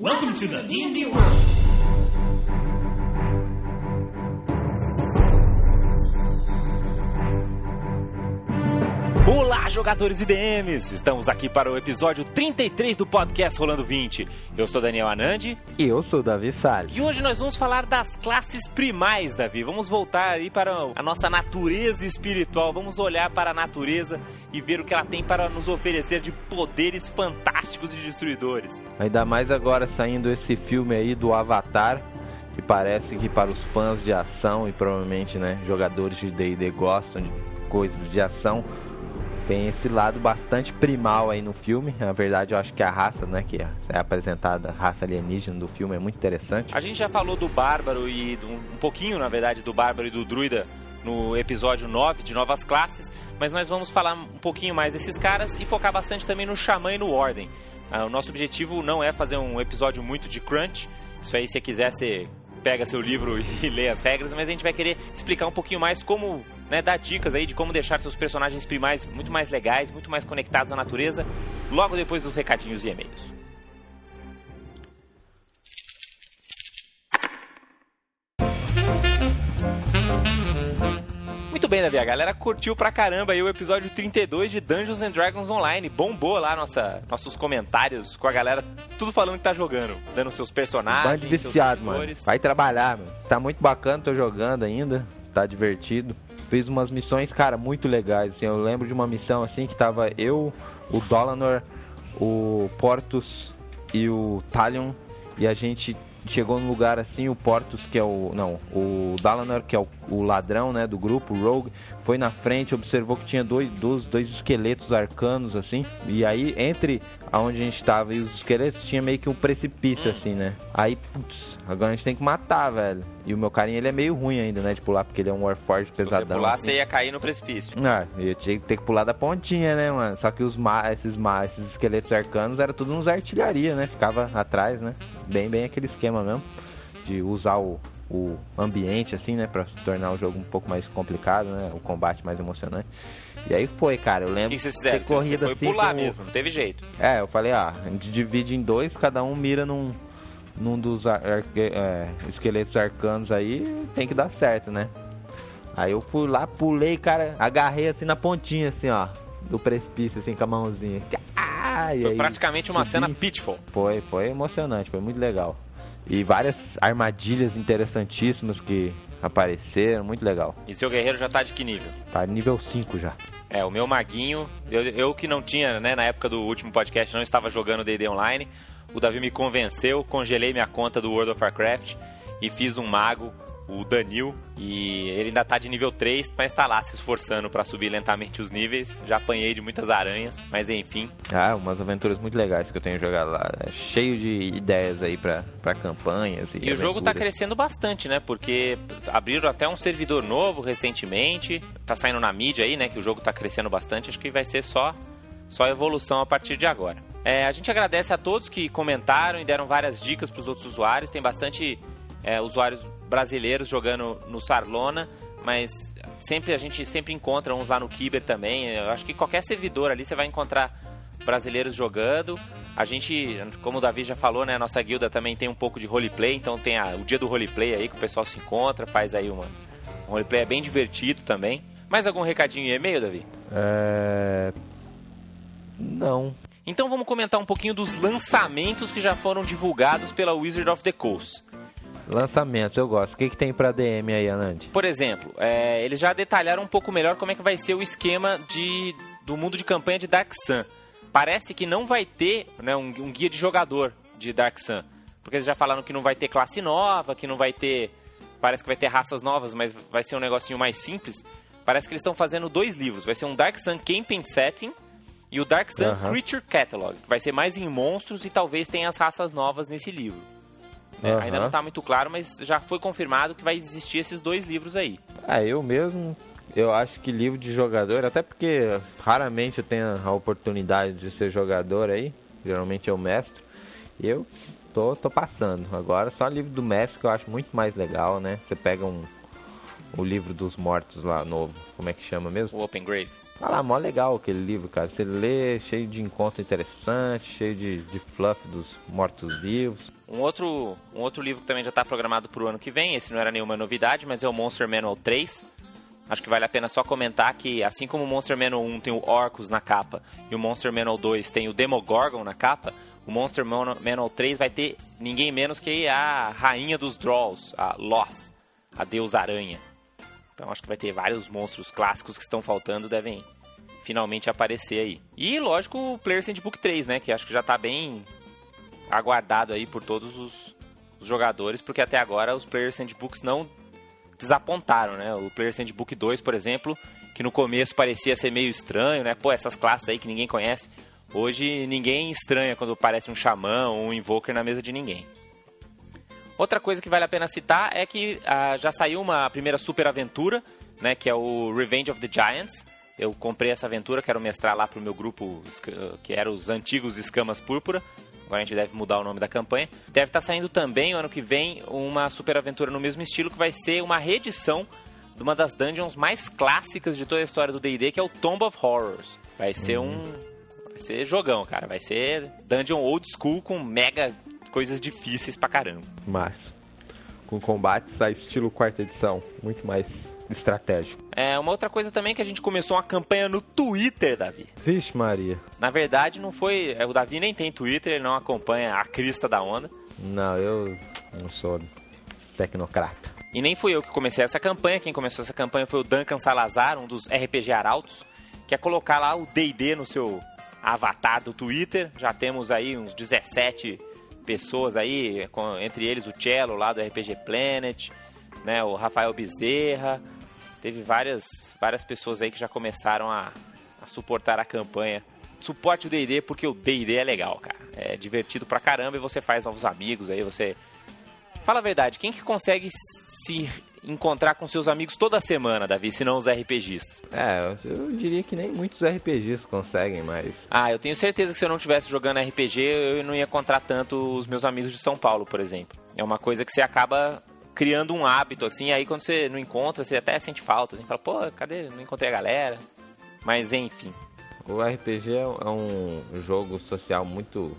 Welcome to the D&D world. Olá, jogadores e DMs! Estamos aqui para o episódio 33 do podcast Rolando 20. Eu sou Daniel Anandi E eu sou Davi Salles. e hoje nós vamos falar das classes primais, Davi. Vamos voltar aí para a nossa natureza espiritual. Vamos olhar para a natureza e ver o que ela tem para nos oferecer de poderes fantásticos e destruidores. Ainda mais agora saindo esse filme aí do Avatar, que parece que para os fãs de ação e provavelmente, né, jogadores de D&D gostam de coisas de ação, tem esse lado bastante primal aí no filme. Na verdade, eu acho que a raça, né, que é apresentada, a raça alienígena do filme é muito interessante. A gente já falou do Bárbaro e do, um pouquinho, na verdade, do Bárbaro e do Druida no episódio 9 de Novas Classes, mas nós vamos falar um pouquinho mais desses caras e focar bastante também no Xamã e no Ordem. Ah, o nosso objetivo não é fazer um episódio muito de crunch, isso aí se quiser você pega seu livro e lê as regras, mas a gente vai querer explicar um pouquinho mais como, né, dar dicas aí de como deixar seus personagens primais muito mais legais, muito mais conectados à natureza, logo depois dos recadinhos e e-mails. Muito bem, Davi, a galera curtiu pra caramba aí o episódio 32 de Dungeons and Dragons Online. Bombou lá nossa, nossos comentários com a galera, tudo falando que tá jogando, dando seus personagens, seus viciado, mano. Vai trabalhar, mano. Tá muito bacana, tô jogando ainda. Tá divertido. Fiz umas missões, cara, muito legais. Assim, eu lembro de uma missão assim que tava eu, o Dolanor, o Portus e o Talion. E a gente chegou num lugar assim, o Portus, que é o. Não, o Dalanor, que é o, o ladrão, né, do grupo, o Rogue, foi na frente, observou que tinha dois, dois, dois esqueletos arcanos, assim. E aí, entre aonde a gente tava e os esqueletos, tinha meio que um precipício, assim, né? Aí, putz, agora a gente tem que matar, velho. E o meu carinha, ele é meio ruim ainda, né, de pular, porque ele é um Warforged Se você pesadão. pular, assim. você ia cair no precipício. Ah, eu tinha que ter que pular da pontinha, né, mano? Só que os ma esses, ma esses esqueletos arcanos era tudo uns artilharia, né? Ficava atrás, né? Bem, bem aquele esquema mesmo. De usar o, o ambiente, assim, né? Pra tornar o jogo um pouco mais complicado, né? O combate mais emocionante. E aí foi, cara. Eu O lembro que que vocês fizeram? Você- foi assim pular com o- mesmo, não teve jeito. É, eu falei, ah, a gente divide em dois, cada um mira num, num dos ar- arque- é, esqueletos arcanos aí, tem que dar certo, né? Aí eu fui lá, pulei, cara, agarrei assim na pontinha, assim, ó, do precipício, assim, com a mãozinha. Ah, Foi aí praticamente uma subi. cena pitfall. Foi, foi emocionante, foi muito legal. E várias armadilhas interessantíssimas que apareceram, muito legal. E seu guerreiro já tá de que nível? Tá nível 5 já. É, o meu maguinho, eu, eu que não tinha, né, na época do último podcast, não estava jogando D&D Online, o Davi me convenceu, congelei minha conta do World of Warcraft e fiz um mago, o Danil, e ele ainda tá de nível 3, mas tá lá se esforçando para subir lentamente os níveis. Já apanhei de muitas aranhas, mas enfim. Ah, umas aventuras muito legais que eu tenho jogado lá. É cheio de ideias aí pra campanhas. E, E o jogo tá crescendo bastante, né? Porque abriram até um servidor novo recentemente. Tá saindo na mídia aí, né? Que o jogo tá crescendo bastante. Acho que vai ser só, só evolução a partir de agora. É, a gente agradece a todos que comentaram e deram várias dicas para os outros usuários. Tem bastante é, usuários brasileiros jogando no Sarlona, mas sempre a gente sempre encontra uns lá no Kiber também. Eu acho que qualquer servidor ali você vai encontrar brasileiros jogando. A gente, como o Davi já falou, né, a nossa guilda também tem um pouco de roleplay, então tem a- o dia do roleplay aí que o pessoal se encontra, faz aí uma um roleplay é bem divertido também. Mais algum recadinho e e-mail, Davi? É... Não. Então vamos comentar um pouquinho dos lançamentos que já foram divulgados pela Wizard of the Coast. Lançamentos, eu gosto. O que, que tem pra DM aí, Anand? Por exemplo, é, eles já detalharam um pouco melhor como é que vai ser o esquema de, do mundo de campanha de Dark Sun. Parece que não vai ter né, um, um guia de jogador de Dark Sun. Porque eles já falaram que não vai ter classe nova, que não vai ter. Parece que vai ter raças novas, mas vai ser um negocinho mais simples. Parece que eles estão fazendo dois livros. Vai ser um Dark Sun Camping Setting e o Dark Sun. Creature Catalog. Que vai ser mais em monstros e talvez tenha as raças novas nesse livro. né? Aham. Ainda não está muito claro, mas já foi confirmado que vai existir esses dois livros aí. Ah, eu mesmo, eu acho que livro de jogador, até porque raramente eu tenho a oportunidade de ser jogador aí, geralmente eu mestro, e eu tô, tô passando. Agora só livro do mestre que eu acho muito mais legal, né? Você pega um o livro dos mortos lá novo, como é que chama mesmo? O Open Grave. Ah lá, mó legal aquele livro, cara. Você lê, cheio de encontro interessante, cheio de, de fluff dos mortos-vivos. Um outro, um outro livro que também já está programado para o ano que vem, esse não era nenhuma novidade, mas é o Monster Manual 3. Acho que vale a pena só comentar que, assim como o Monster Manual 1 tem o Orcus na capa e o Monster Manual 2 tem o Demogorgon na capa, o Monster Manual 3 vai ter ninguém menos que a rainha dos Draws, a Loth, a deusa aranha. Então acho que vai ter vários monstros clássicos que estão faltando, devem finalmente aparecer aí. E lógico o Player Handbook 3, né, que acho que já está bem aguardado aí por todos os, os, jogadores, porque até agora os Player Handbooks não desapontaram, né? O Player Handbook 2, por exemplo, que no começo parecia ser meio estranho, né? Pô, essas classes aí que ninguém conhece. Hoje ninguém estranha quando aparece um xamã ou um invoker na mesa de ninguém. Outra coisa que vale a pena citar é que ah, já saiu uma primeira super aventura, né, que é o Revenge of the Giants. Eu comprei essa aventura, quero mestrar lá pro meu grupo, que era os antigos Escamas Púrpura. Agora a gente deve mudar o nome da campanha. Deve estar tá saindo também, ano que vem, uma super aventura no mesmo estilo, que vai ser uma reedição de uma das dungeons mais clássicas de toda a história do D&D, que é o Tomb of Horrors. Vai ser uhum. um... Vai ser jogão, cara. Vai ser dungeon old school com mega coisas difíceis pra caramba. Mas, com combates a estilo quarta edição, muito mais estratégico. É, uma outra coisa também que a gente começou uma campanha no Twitter, Davi. Vixe Maria. Na verdade, não foi... É, o Davi nem tem Twitter, ele não acompanha a crista da onda. Não, eu não sou tecnocrata. E nem fui eu que comecei essa campanha, quem começou essa campanha foi o Duncan Salazar, um dos RPG arautos, que é colocar lá o D&D no seu avatar do Twitter. Já temos aí uns 17 pessoas aí, com, entre eles o Cello lá do RPG Planet, né, o Rafael Bezerra. Teve várias, várias pessoas aí que já começaram a, a suportar a campanha. Suporte o D&D porque o D&D é legal, cara. É divertido pra caramba e você faz novos amigos aí, você... Fala a verdade, quem que consegue se encontrar com seus amigos toda semana, Davi, se não os RPGistas? É, eu diria que nem muitos RPGistas conseguem, mas. Ah, eu tenho certeza que se eu não estivesse jogando RPG, eu não ia encontrar tanto os meus amigos de São Paulo, por exemplo. É uma coisa que você acaba criando um hábito, assim, aí quando você não encontra, você até sente falta, assim, fala, pô, cadê? Não encontrei a galera. Mas enfim. O RPG é um jogo social muito.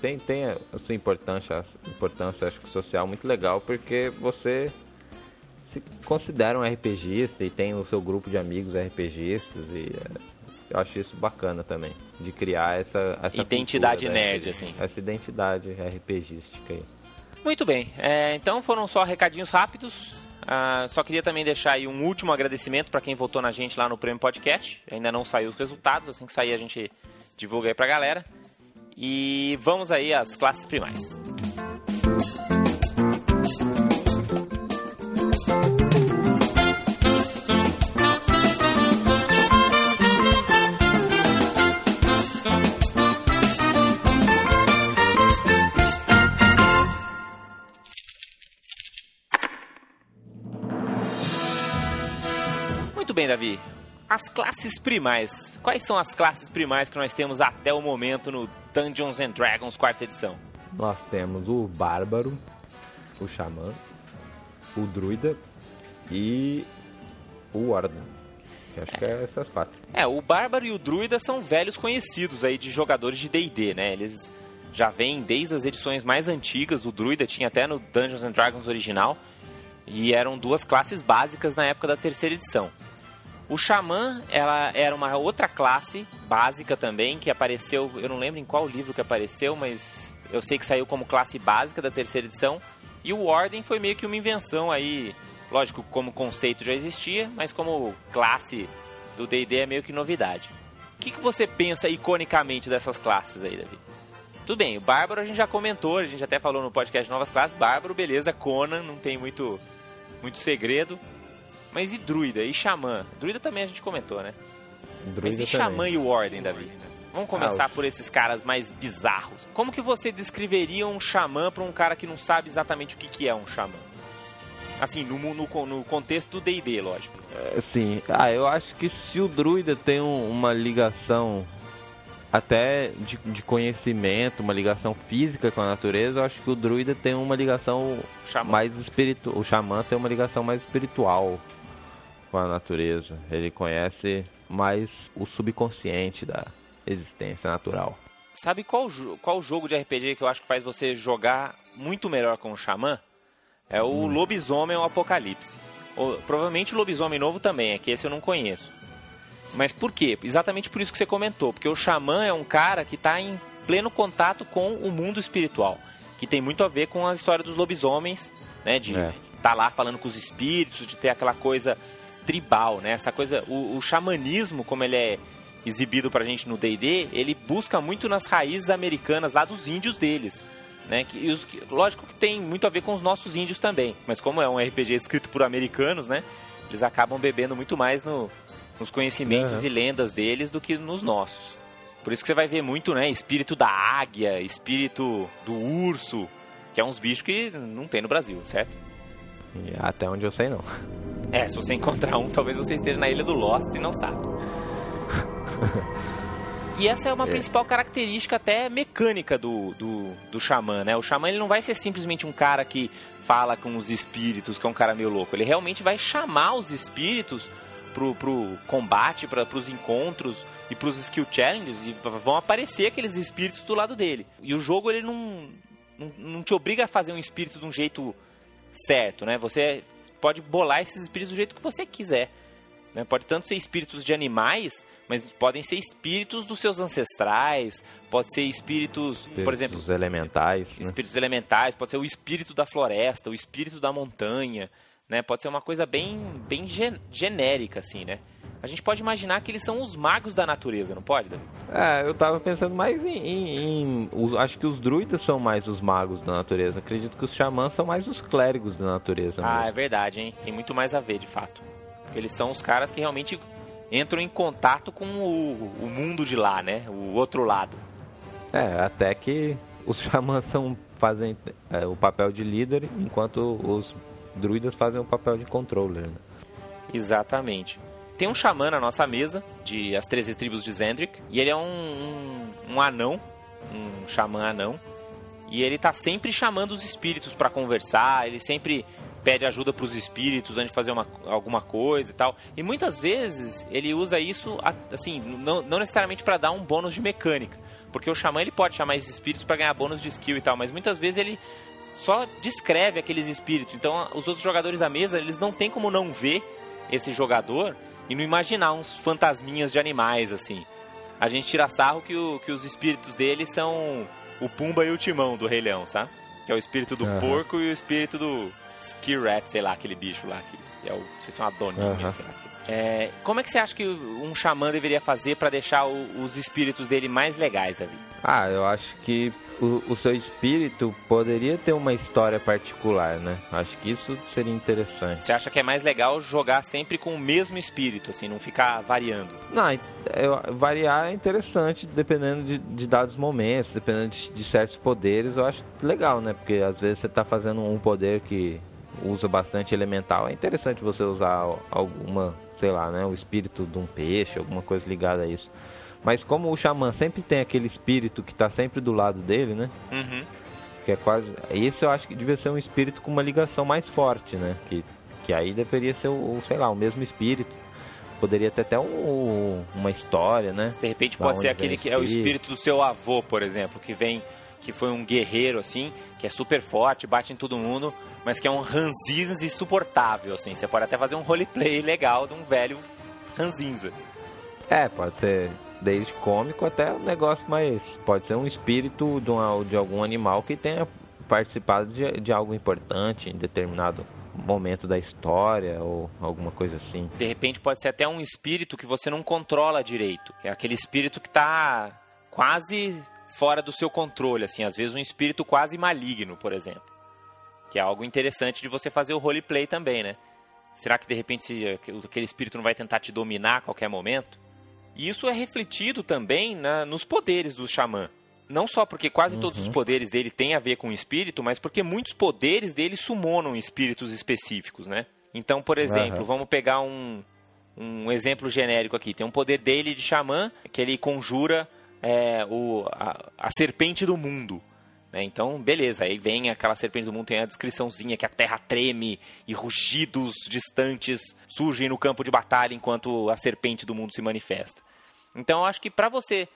Tem, tem a sua importância, importância acho que social muito legal, porque você se considera um RPGista e tem o seu grupo de amigos RPGistas e é, eu acho isso bacana também, de criar essa, essa identidade nerd, assim. Essa identidade RPGística aí. Muito bem, é, então foram só recadinhos rápidos. Uh, só queria também deixar aí um último agradecimento para quem votou na gente lá no Prêmio Podcast. Ainda não saiu os resultados, assim que sair a gente divulga aí pra galera. E vamos aí às classes primais. Bem, Davi. As classes primais. Quais são as classes primais que nós temos até o momento no Dungeons and Dragons quarta edição? Nós temos o Bárbaro, o Xamã, o Druida e o Warden. Acho é. que é essas quatro. É, o Bárbaro e o Druida são velhos conhecidos aí de jogadores de D&D, né? Eles já vêm desde as edições mais antigas. O Druida tinha até no Dungeons and Dragons original. E eram duas classes básicas na época da terceira edição. O Xamã, ela era uma outra classe básica também, que apareceu, eu não lembro em qual livro que apareceu, mas eu sei que saiu como classe básica da terceira edição. E o Ordem foi meio que uma invenção aí, lógico, como conceito já existia, mas como classe do D&D é meio que novidade. O que, que você pensa iconicamente dessas classes aí, Davi? Tudo bem, o Bárbaro a gente já comentou, a gente até falou no podcast Novas Classes, Bárbaro, beleza, Conan, não tem muito, muito segredo. Mas e druida? E xamã? Druida também a gente comentou, né? Druida Mas e também. xamã e o Ordem, Davi? Vamos começar ah, por esses caras mais bizarros. Como que você descreveria um xamã para um cara que não sabe exatamente o que, que é um xamã? Assim, no, no, no contexto do D&D, lógico. É, sim. Ah, eu acho que se o druida tem um, uma ligação até de, de, conhecimento, uma ligação física com a natureza, eu acho que o druida tem uma ligação xamã. mais espiritual. O xamã tem uma ligação mais espiritual com a natureza. Ele conhece mais o subconsciente da existência natural. Sabe qual, qual jogo de RPG que eu acho que faz você jogar muito melhor com o Xamã? É o hum. Lobisomem ou Apocalipse. Ou, provavelmente o Lobisomem Novo também, é que esse eu não conheço. Mas por quê? Exatamente por isso que você comentou. Porque o Xamã é um cara que está em pleno contato com o mundo espiritual. Que tem muito a ver com a história dos lobisomens, né? De estar é. tá lá falando com os espíritos, de ter aquela coisa tribal, né? Essa coisa... O, o xamanismo, como ele é exibido pra gente no D&D, ele busca muito nas raízes americanas lá dos índios deles. Né? Que, os, lógico que tem muito a ver com os nossos índios também, mas como é um RPG escrito por americanos, né? Eles acabam bebendo muito mais no, nos conhecimentos uhum. e lendas deles do que nos nossos. Por isso que você vai ver muito, né? Espírito da águia, espírito do urso, que é uns bichos que não tem no Brasil, certo? Até onde eu sei, não. É, se você encontrar um, talvez você esteja na ilha do Lost e não sabe. E essa é uma é. principal característica até mecânica do, do, do xamã, né? O xamã ele não vai ser simplesmente um cara que fala com os espíritos, que é um cara meio louco. Ele realmente vai chamar os espíritos pro, pro combate, para pros encontros e pros skill challenges e vão aparecer aqueles espíritos do lado dele. E o jogo ele não, não, não te obriga a fazer um espírito de um jeito certo, né? Você pode bolar esses espíritos do jeito que você quiser. Né? Pode tanto ser espíritos de animais mas podem ser espíritos dos seus ancestrais, pode ser espíritos, espíritos por exemplo, elementais, né? espíritos né? elementais, pode ser o espírito da floresta, o espírito da montanha, né? Pode ser uma coisa bem, bem gen genérica assim, né? A gente pode imaginar que eles são os magos da natureza, não pode, David? É, eu tava pensando mais em, em, em os, acho que os druidas são mais os magos da natureza. Acredito que os xamãs são mais os clérigos da natureza. Ah, mesmo. é verdade, hein? Tem muito mais a ver, de fato. Eles são os caras que realmente entram em contato com o, o mundo de lá, né? O outro lado. É, até que os xamãs são, fazem é, o papel de líder, enquanto os druidas fazem o papel de controller. Né? Exatamente. Tem um xamã na nossa mesa, de As 13 Tribos de Zendrick, e ele é um, um, um anão, um xamã anão, e ele tá sempre chamando os espíritos para conversar, ele sempre pede ajuda para os espíritos antes de fazer uma, alguma coisa e tal. E muitas vezes ele usa isso, assim, não, não necessariamente para dar um bônus de mecânica. Porque o xamã ele pode chamar esses espíritos para ganhar bônus de skill e tal, mas muitas vezes ele só descreve aqueles espíritos. Então os outros jogadores da mesa, eles não tem como não ver esse jogador e não imaginar uns fantasminhas de animais, assim. A gente tira sarro que, o, que os espíritos dele são o Pumba e o Timão do Rei Leão, sabe? Que é o espírito do uhum. porco e o espírito do, Ski Rat, sei lá, aquele bicho lá, que é o, não sei se é uma doninha, uhum. sei lá. É, como é que você acha que um xamã deveria fazer para deixar o, os espíritos dele mais legais, Davi? Ah, eu acho que o, o, seu espírito poderia ter uma história particular, né? Acho que isso seria interessante. Você acha que é mais legal jogar sempre com o mesmo espírito, assim, não ficar variando? Não, eu, variar é interessante dependendo de, de dados momentos, dependendo de, de, certos poderes, eu acho legal, né? Porque às vezes você tá fazendo um poder que usa bastante elemental, é interessante você usar alguma, sei lá, né? O espírito de um peixe, alguma coisa ligada a isso. Mas como o xamã sempre tem aquele espírito que está sempre do lado dele, né? Uhum. Que é quase. Isso eu acho que devia ser um espírito com uma ligação mais forte, né? Que, que aí deveria ser o, sei lá, o mesmo espírito. Poderia ter até um, uma história, né? De repente pode ser aquele que é o espírito do seu avô, por exemplo, que vem, que foi um guerreiro assim, que é super forte, bate em todo mundo, mas que é um ranzinza insuportável, assim. Você pode até fazer um roleplay legal de um velho ranzinza. É, pode ser desde cômico até um negócio mais. Pode ser um espírito de, uma, de algum animal que tenha participado de, de algo importante em determinado momento da história ou alguma coisa assim. De repente pode ser até um espírito que você não controla direito. É aquele espírito que está quase fora do seu controle, assim, às vezes um espírito quase maligno, por exemplo. Que é algo interessante de você fazer o roleplay também, né? Será que de repente aquele espírito não vai tentar te dominar a qualquer momento? E isso é refletido também na, nos poderes do xamã. Não só porque quase uhum. todos os poderes dele têm a ver com o espírito, mas porque muitos poderes dele sumonam espíritos específicos, né? Então, por exemplo, uhum. vamos pegar um, um exemplo genérico aqui. Tem um poder dele de xamã que ele conjura é, o, a, a serpente do mundo. Né? Então, beleza, aí vem aquela serpente do mundo, tem a descriçãozinha que a terra treme e rugidos distantes surgem no campo de batalha enquanto a serpente do mundo se manifesta. Então, eu acho que para você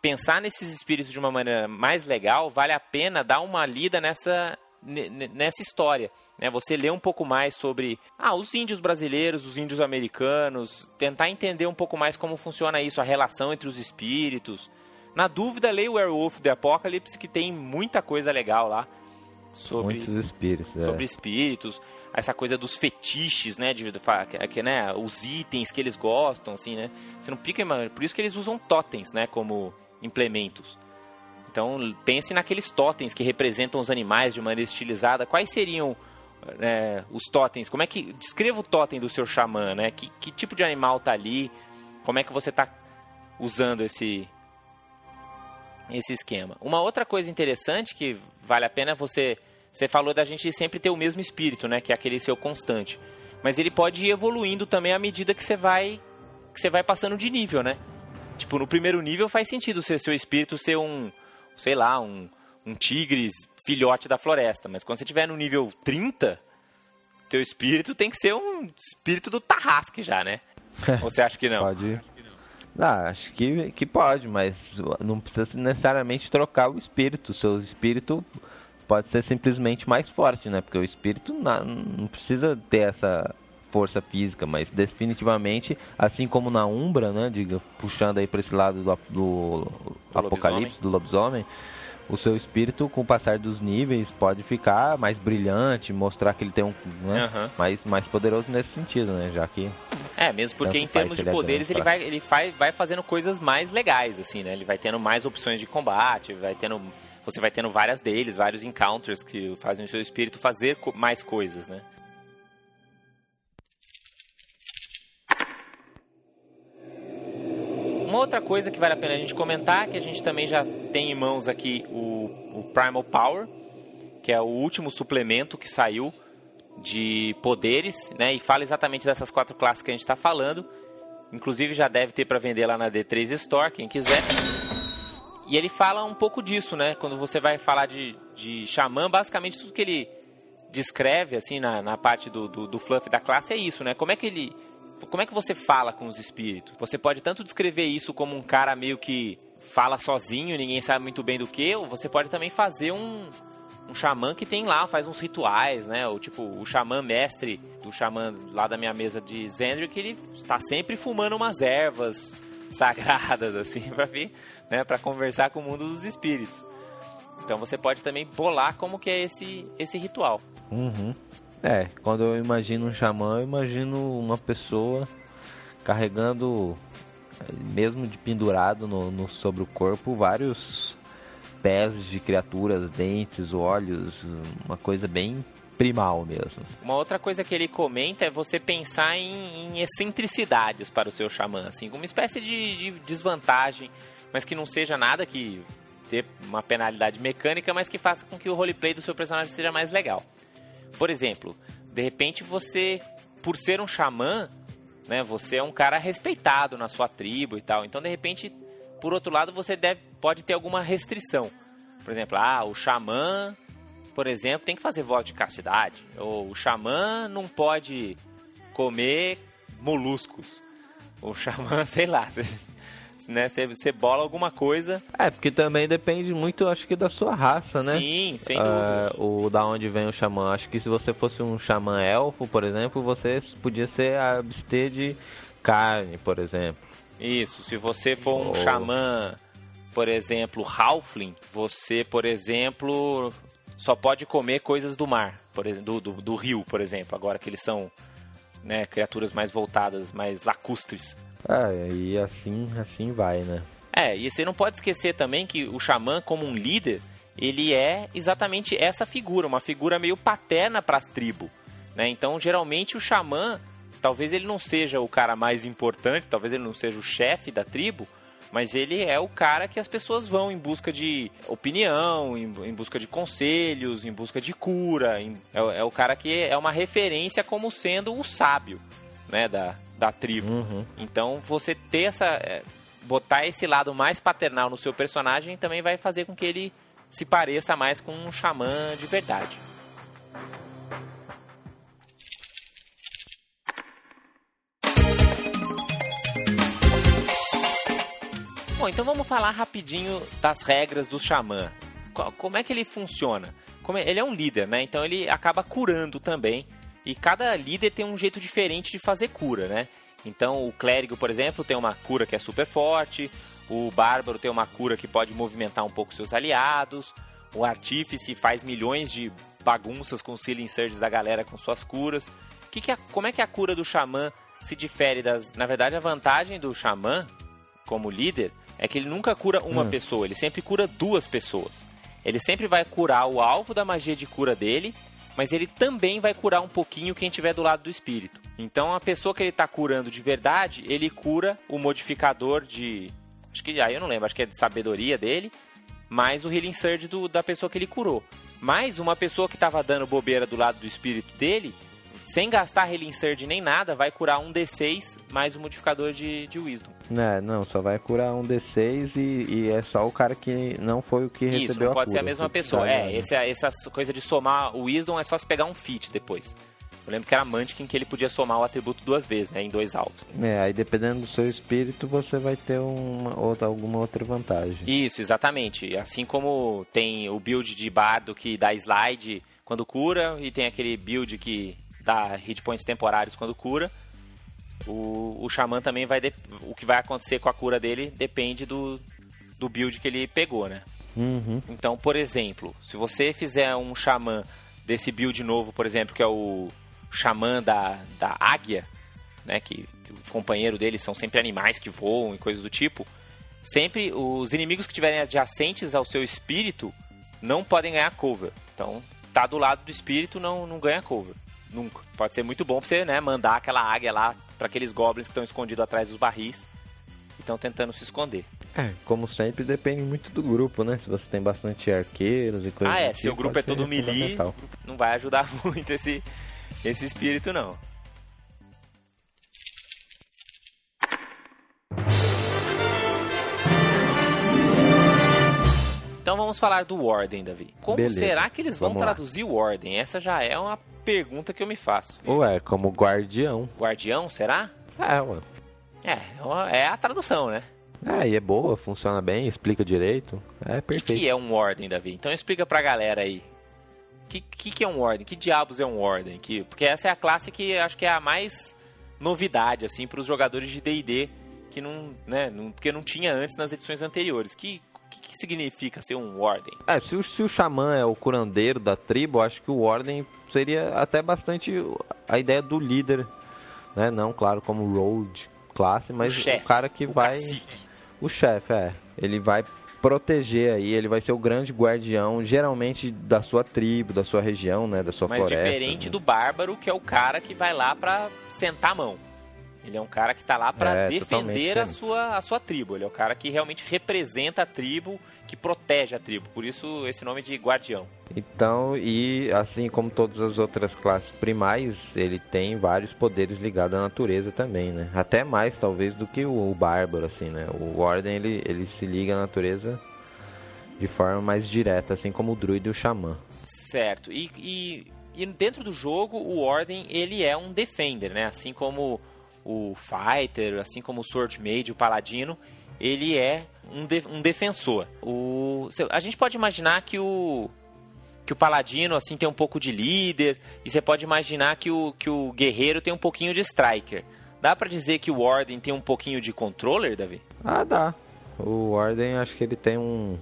pensar nesses espíritos de uma maneira mais legal, vale a pena dar uma lida nessa, nessa história. Né? Você lê um pouco mais sobre ah, os índios brasileiros, os índios americanos, tentar entender um pouco mais como funciona isso, a relação entre os espíritos. Na dúvida, leia o Werewolf the Apocalypse, que tem muita coisa legal lá. Sobre, Muitos espíritos. É. Sobre espíritos, essa coisa dos fetiches, né? De, que, né? Os itens que eles gostam, assim, né? Você não fica. Por isso que eles usam totens, né? Como implementos. Então, pense naqueles totens que representam os animais de maneira estilizada. Quais seriam é, os totens? Como é que. Descreva o totem do seu xamã, né? Que, que tipo de animal tá ali? Como é que você tá usando esse, esse esquema. Uma outra coisa interessante que vale a pena você. Você falou da gente sempre ter o mesmo espírito, né? Que é aquele seu constante. Mas ele pode ir evoluindo também à medida que você vai. que você vai passando de nível, né? Tipo, no primeiro nível faz sentido ser seu espírito ser um. sei lá, um, um tigre filhote da floresta. Mas quando você estiver no nível 30, teu espírito tem que ser um espírito do Tarrasque já, né? Ou você acha que não? Pode. Ah, acho que, que pode, mas não precisa necessariamente trocar o espírito. O seu espírito pode ser simplesmente mais forte, né? Porque o espírito não, não precisa ter essa força física, mas definitivamente, assim como na Umbra, né? Diga, puxando aí para esse lado do, do, do apocalipse, do lobisomem, o seu espírito, com o passar dos níveis, pode ficar mais brilhante, mostrar que ele tem um né, uhum. mais, mais poderoso nesse sentido, né? Já que é, mesmo porque em termos de poderes ele vai, ele faz, vai fazendo coisas mais legais, assim, né? Ele vai tendo mais opções de combate, vai tendo. Você vai tendo várias deles, vários encounters que fazem o seu espírito fazer mais coisas, né? Uma outra coisa que vale a pena a gente comentar, que a gente também já tem em mãos aqui o, o Primal Power, que é o último suplemento que saiu de poderes, né? E fala exatamente dessas quatro classes que a gente está falando. Inclusive já deve ter para vender lá na D3 Store, quem quiser. E ele fala um pouco disso, né? Quando você vai falar de, de xamã, basicamente tudo que ele descreve, assim, na, na parte do, do, do fluff da classe é isso, né? Como é que ele... Como é que você fala com os espíritos? Você pode tanto descrever isso como um cara meio que fala sozinho, ninguém sabe muito bem do que, ou você pode também fazer um, um xamã que tem lá, faz uns rituais, né? O tipo, o xamã mestre do xamã lá da minha mesa de Zendrick, ele está sempre fumando umas ervas sagradas, assim, pra vir, né? Pra conversar com o mundo dos espíritos. Então você pode também bolar como que é esse, esse ritual. Uhum. É, quando eu imagino um xamã, eu imagino uma pessoa carregando, mesmo de pendurado no, no sobre o corpo, vários pés de criaturas, dentes, olhos, uma coisa bem primal mesmo. Uma outra coisa que ele comenta é você pensar em, em excentricidades para o seu xamã, assim, uma espécie de, de, desvantagem, mas que não seja nada que ter uma penalidade mecânica, mas que faça com que o roleplay do seu personagem seja mais legal. Por exemplo, de repente você, por ser um xamã, né, você é um cara respeitado na sua tribo e tal, então de repente por outro lado, você deve, pode ter alguma restrição. Por exemplo, ah, o xamã, por exemplo, tem que fazer voto de castidade. Ou o xamã não pode comer moluscos. O xamã, sei lá, né? Você, você bola alguma coisa. É, porque também depende muito, acho que, da sua raça, né? Sim, sem dúvida. Uh, o da onde vem o xamã. Acho que se você fosse um xamã elfo, por exemplo, você podia ser abster de carne, por exemplo. Isso, se você for um oh. xamã, por exemplo, Halfling, você, por exemplo, só pode comer coisas do mar, por exemplo, do, do, do rio, por exemplo, agora que eles são né, criaturas mais voltadas, mais lacustres. É, e assim, assim vai, né? É, e você não pode esquecer também que o xamã, como um líder, ele é exatamente essa figura, uma figura meio paterna para as tribos. Né? Então, geralmente, o xamã talvez ele não seja o cara mais importante, talvez ele não seja o chefe da tribo, mas ele é o cara que as pessoas vão em busca de opinião, em, em busca de conselhos, em busca de cura. Em, é, é, o cara que é uma referência como sendo o sábio, né, da, da tribo. Uhum. Então você ter essa, é, botar esse lado mais paternal no seu personagem também vai fazer com que ele se pareça mais com um xamã de verdade. Bom, então vamos falar rapidinho das regras do xamã. Como é que ele funciona? ele é um líder, né? Então ele acaba curando também. E cada líder tem um jeito diferente de fazer cura, né? Então o clérigo, por exemplo, tem uma cura que é super forte. O bárbaro tem uma cura que pode movimentar um pouco seus aliados. O artífice faz milhões de bagunças com os healing surges da galera com suas curas. Que que é, como é que a cura do xamã se difere das. Na verdade, a vantagem do xamã, como líder, é que ele nunca cura uma hum. pessoa, ele sempre cura duas pessoas. Ele sempre vai curar o alvo da magia de cura dele, mas ele também vai curar um pouquinho quem estiver do lado do espírito. Então a pessoa que ele está curando de verdade, ele cura o modificador de. Acho que aí eu não lembro, acho que é de sabedoria dele, mais o healing surge do, da pessoa que ele curou. Mais uma pessoa que estava dando bobeira do lado do espírito dele, sem gastar Healing Surge nem nada, vai curar um D6 mais o modificador de, de Wisdom. É, não, só vai curar um D6 e, e é só o cara que não foi o que Isso, recebeu não pode ser a mesma pessoa. É, esse, essa coisa de somar o Wisdom é só se pegar um feat depois. Eu lembro que era Mantiquin que ele podia somar o atributo duas vezes, né? Em dois alvos. É, aí dependendo do seu espírito, você vai ter uma, outra, alguma outra vantagem. Isso, exatamente. Assim como tem o build de bardo que dá slide quando cura, e tem aquele build que dá hit points temporários quando cura. O, o Xamã também vai. De, o que vai acontecer com a cura dele depende do, do build que ele pegou, né? Uhum. Então, por exemplo, se você fizer um Xamã desse build novo, por exemplo, que é o Xamã da, da Águia, né? Que os companheiros dele são sempre animais que voam e coisas do tipo. Sempre os inimigos que tiverem adjacentes ao seu espírito não podem ganhar cover. Então, tá do lado do espírito, não, não ganha cover. Nunca. Pode ser muito bom pra você, né, mandar aquela águia lá para aqueles goblins que estão escondidos atrás dos barris e estão tentando se esconder. É, como sempre, depende muito do grupo, né? Se você tem bastante arqueiros e coisas Ah, é. Se o grupo é todo melee, não vai ajudar muito esse, esse espírito, não. Então vamos falar do Warden, Davi. Como Beleza. será que eles vão vamos traduzir o Warden? Essa já é uma pergunta que eu me faço. Ué, como guardião. Guardião, será? É, ué. É, é a tradução, né? É, e é boa, funciona bem, explica direito. É perfeito. O que, que, é um Warden, Davi? Então explica pra galera aí. O que, que, que, é um Warden? Que diabos é um Warden? Que, porque essa é a classe que acho que é a mais novidade, assim, para os jogadores de D&D que não, né, não, porque não tinha antes nas edições anteriores. Que significa ser um Warden? É, se o, se o xamã é o curandeiro da tribo, acho que o Warden seria até bastante a ideia do líder, né? Não, claro, como road classe, mas o, chef, o cara que o vai... Cacique. O chefe, é. Ele vai proteger aí, ele vai ser o grande guardião, geralmente da sua tribo, da sua região, né, da sua Mas floresta. Mas diferente né? do bárbaro, que é o cara que vai lá pra sentar a mão. Ele é um cara que está lá para é, defender a sua, a sua tribo. Ele é o cara que realmente representa a tribo, que protege a tribo. Por isso esse nome de guardião. Então, e assim como todas as outras classes primais, ele tem vários poderes ligados à natureza também, né? Até mais talvez do que o, o bárbaro, assim, né? O Warden ele, ele se liga à natureza de forma mais direta, assim como o druida e o xamã. Certo. E, e, e dentro do jogo, o Warden ele é um defender, né? Assim como o Fighter, assim como o Sword Mage, o Paladino, ele é um, de, um defensor. O, a gente pode imaginar que o que o paladino assim tem um pouco de líder e você pode imaginar que o, que o guerreiro tem um pouquinho de striker. Dá para dizer que o Warden tem um pouquinho de controller, Davi? Ah, dá. O Warden acho que ele tem um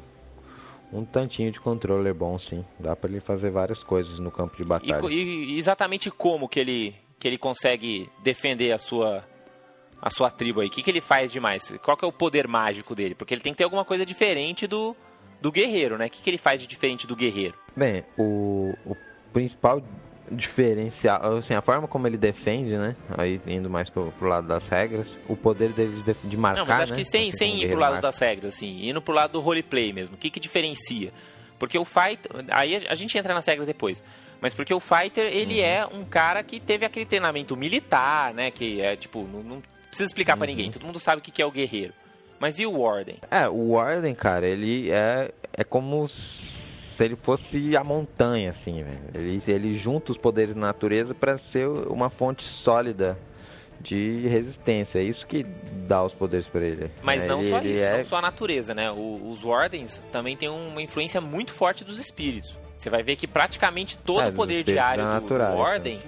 um tantinho de controller bom, sim. Dá para ele fazer várias coisas no campo de batalha. E, e exatamente como que ele que ele consegue defender a sua a sua tribo aí? O que, que ele faz demais? Qual que é o poder mágico dele? Porque ele tem que ter alguma coisa diferente do, do guerreiro, né? O que, que ele faz de diferente do guerreiro? Bem, o, o principal diferencial, assim, a forma como ele defende, né? Aí indo mais pro, pro lado das regras, o poder dele de, de marcar, Não, mas acho né? que sem, sem ir pro lado marca. das regras, assim, indo pro lado do roleplay mesmo. O que que diferencia? Porque o fight, aí a gente entra nas regras depois. Mas porque o fighter, ele uhum. é um cara que teve aquele treinamento militar, né? Que é tipo, não, não precisa explicar uhum. para ninguém. Todo mundo sabe o que é o guerreiro. Mas e o Warden? É, o Warden, cara, ele é, é como se ele fosse a montanha, assim, velho. Ele, ele junta os poderes da natureza para ser uma fonte sólida de resistência. É isso que dá os poderes para ele. Mas né? não ele, só ele isso, é... não só a natureza, né? O, os Wardens também têm uma influência muito forte dos espíritos. Você vai ver que praticamente todo É, o poder diário do, do né? Warden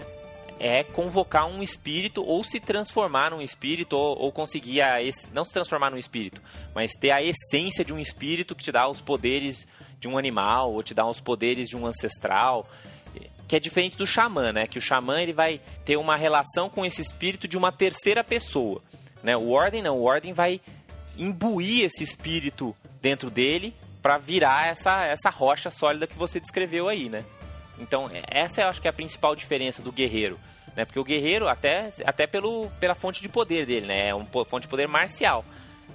é convocar um espírito ou se transformar num espírito ou, ou conseguir a não se transformar num espírito, mas ter a essência de um espírito que te dá os poderes de um animal ou te dá os poderes de um ancestral, que é diferente do xamã, né? Que o xamã ele vai ter uma relação com esse espírito de uma terceira pessoa, né? O Warden não, o Warden vai imbuir esse espírito dentro dele para virar essa essa rocha sólida que você descreveu aí, né? Então, essa eu acho que é a principal diferença do guerreiro. Né? Porque o guerreiro, até, até pelo, pela fonte de poder dele, né? É uma fonte de poder marcial.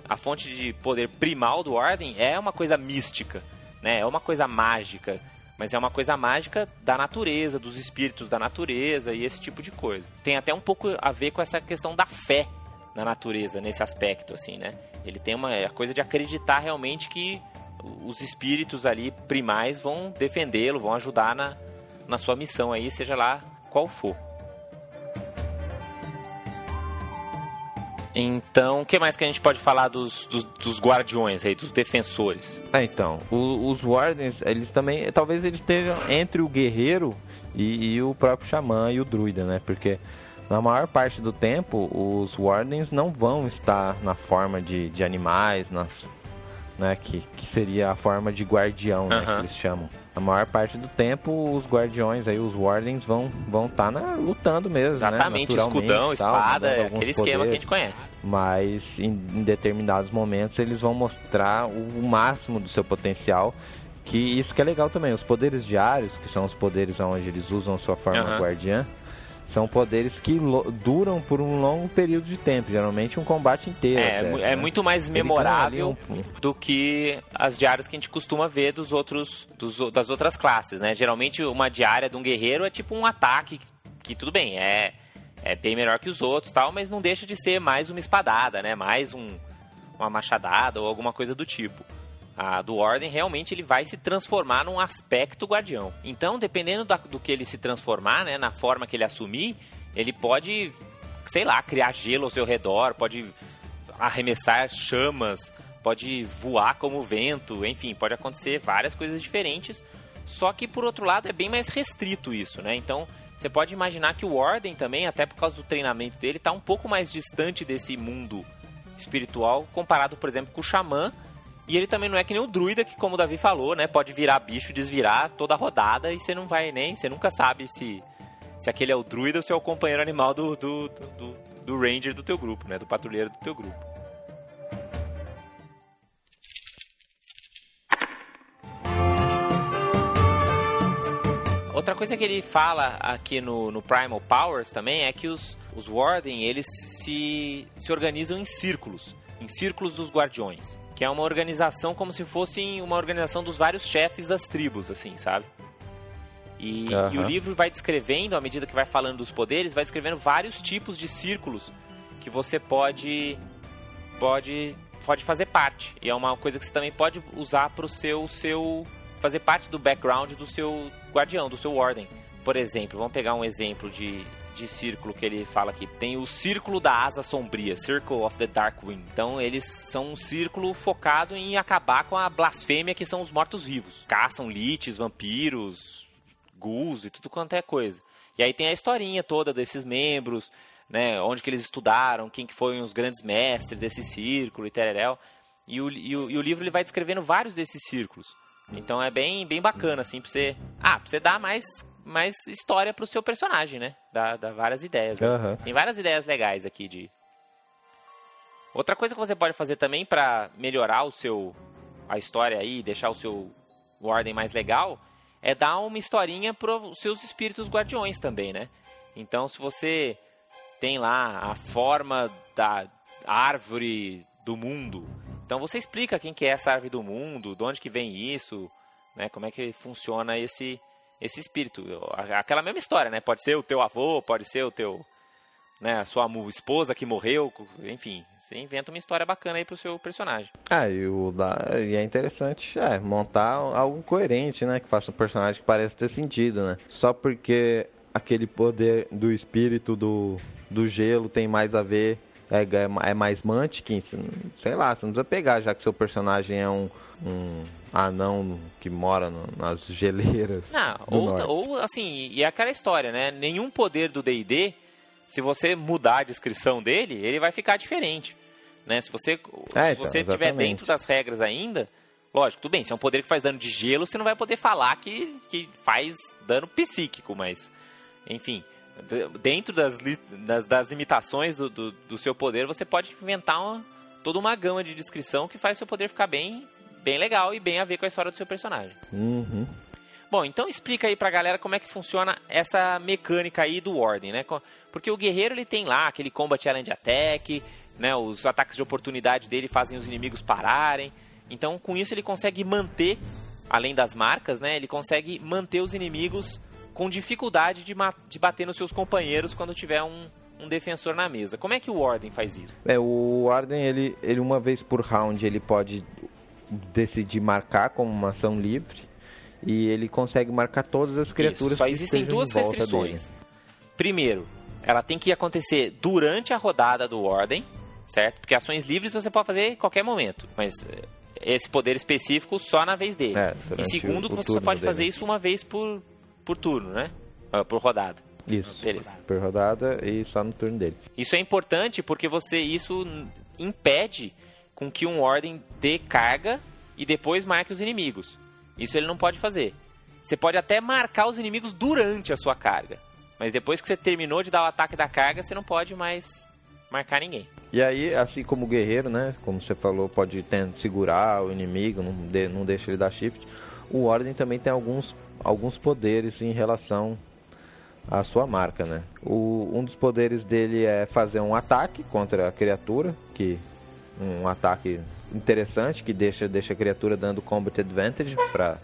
A fonte de poder primal do Ordem é uma coisa mística, né? É uma coisa mágica. Mas é uma coisa mágica da natureza, dos espíritos da natureza e esse tipo de coisa. Tem até um pouco a ver com essa questão da fé na natureza, nesse aspecto, assim, né? Ele tem uma a coisa de acreditar realmente que os espíritos ali primais vão defendê-lo, vão ajudar na, na sua missão aí, seja lá qual for. Então, o que mais que a gente pode falar dos, dos, dos guardiões aí, dos defensores? É, então, o- os Wardens, eles também, talvez eles estejam entre o guerreiro e, e o próprio xamã e o druida, né? Porque na maior parte do tempo, os Wardens não vão estar na forma de, de animais, nas, né? Que, que seria a forma de guardião, né? Aham. Que eles chamam. Na maior parte do tempo, os guardiões aí, os Wardens vão vão estar lutando mesmo, Exatamente, né? Escudão, tal, espada, é aquele esquema que a poderes gente conhece. mas em, em determinados momentos eles vão mostrar o, o máximo do seu potencial. Que isso que é legal também. Os poderes diários, que são os poderes onde eles usam sua forma Aham. guardiã, são poderes que duram por um longo período de tempo, geralmente um combate inteiro. É, até, né? é muito mais memorável um- do que as diárias que a gente costuma ver dos outros dos das outras classes, né? Geralmente uma diária de um guerreiro é tipo um ataque que, que tudo bem, é é bem melhor que os outros, tal, mas não deixa de ser mais uma espadada, né? Mais um uma machadada ou alguma coisa do tipo. A do Ordem realmente ele vai se transformar num aspecto guardião. Então, dependendo da- do que ele se transformar, né, na forma que ele assumir, ele pode, sei lá, criar gelo ao seu redor, pode arremessar chamas, pode voar como vento, enfim, pode acontecer várias coisas diferentes. Só que por outro lado é bem mais restrito isso, né? Então você pode imaginar que o Ordem também, até por causa do treinamento dele, está um pouco mais distante desse mundo espiritual comparado, por exemplo, com o Xamã. E ele também não é que nem o druida, que como o Davi falou, né? Pode virar bicho, desvirar toda rodada e você não vai nem. Você nunca sabe se, se aquele é o druida ou se é o companheiro animal do, do, do, do, do ranger do teu grupo, né? Do patrulheiro do teu grupo. Outra coisa que ele fala aqui no, no Primal Powers também é que os, os Warden, eles se, se organizam em círculos. Em círculos dos guardiões. Que é uma organização como se fosse uma organização dos vários chefes das tribos, assim, sabe? E, Aham. e o livro vai descrevendo, à medida que vai falando dos poderes, vai descrevendo vários tipos de círculos que você pode pode pode fazer parte. E é uma coisa que você também pode usar para o seu seu fazer parte do background do seu guardião, do seu ordem. Por exemplo, vamos pegar um exemplo de de círculo que ele fala aqui. Tem o círculo da asa sombria, Circle of the Dark Wing. Então eles são um círculo focado em acabar com a blasfêmia que são os mortos-vivos. Caçam liches, vampiros, ghouls e tudo quanto é coisa. E aí tem a historinha toda desses membros, né, onde que eles estudaram, quem que foram os grandes mestres desse círculo e tereréu. E o, e o, e o livro ele vai descrevendo vários desses círculos. Então é bem, bem bacana, assim, pra você... Ah, pra você dar mais, mais história pro seu personagem, né? Dá, dá várias ideias. né? Tem várias ideias legais aqui de... Outra coisa que você pode fazer também pra melhorar o seu... A história aí, deixar o seu Warden mais legal, é dar uma historinha pros seus espíritos guardiões também, né? Então, se você tem lá a forma da árvore do mundo, então você explica quem que é essa árvore do mundo, de onde que vem isso, né? Como é que funciona esse esse espírito? Aquela mesma história, né? Pode ser o teu avô, pode ser o teu né, a sua esposa que morreu, enfim, você inventa uma história bacana aí pro seu personagem. Ah, e, o e é interessante é, montar algo coerente, né? Que faça um personagem que pareça ter sentido, né? Só porque aquele poder do espírito do, do gelo tem mais a ver, é, é, é mais Mantic, sei lá, você não precisa pegar, já que seu personagem é um, um anão que mora no, nas geleiras. Não, ou, ou assim, e é aquela história, né? Nenhum poder do D&D se você mudar a descrição dele, ele vai ficar diferente. Né? Se você, é, então, você estiver dentro das regras ainda, lógico, tudo bem, se é um poder que faz dano de gelo, você não vai poder falar que, que faz dano psíquico, mas, enfim, dentro das, das, das limitações do, do, do, seu poder, você pode inventar uma, toda uma gama de descrição que faz seu poder ficar bem, bem legal e bem a ver com a história do seu personagem. Uhum. Bom, então explica aí pra galera como é que funciona essa mecânica aí do Ordem, né? Porque o guerreiro ele tem lá aquele Combat Challenge Attack, né? Os ataques de oportunidade dele fazem os inimigos pararem. Então, com isso ele consegue manter, além das marcas, né? Ele consegue manter os inimigos com dificuldade de, de bater nos seus companheiros quando tiver um, um defensor na mesa. Como é que o Ordem faz isso? É, o Ordem, ele, ele uma vez por round, ele pode decidir marcar como uma ação livre e ele consegue marcar todas as criaturas Isso, só existem duas restrições. Dele. Primeiro, ela tem que acontecer durante a rodada do Ordem, certo? Porque ações livres você pode fazer em qualquer momento, mas eh, esse poder específico só na vez dele. É, e segundo, que você só pode dele. fazer isso uma vez por, por turno, né? Ah, por rodada. Isso. Beleza. Por rodada e só no turno dele. Isso é importante porque você isso impede com que um ordem dê carga e depois marque os inimigos. Isso ele não pode fazer. Você pode até marcar os inimigos durante a sua carga. Mas depois que você terminou de dar o ataque da carga, você não pode mais marcar ninguém. E aí, assim como o guerreiro, né? Como você falou, pode tentar segurar o inimigo, não, de, não deixa ele dar shift. O Ordem também tem alguns, alguns poderes em relação à sua marca, né? O, um dos poderes dele é fazer um ataque contra a criatura, que um ataque interessante que deixa, deixa a criatura dando combat advantage para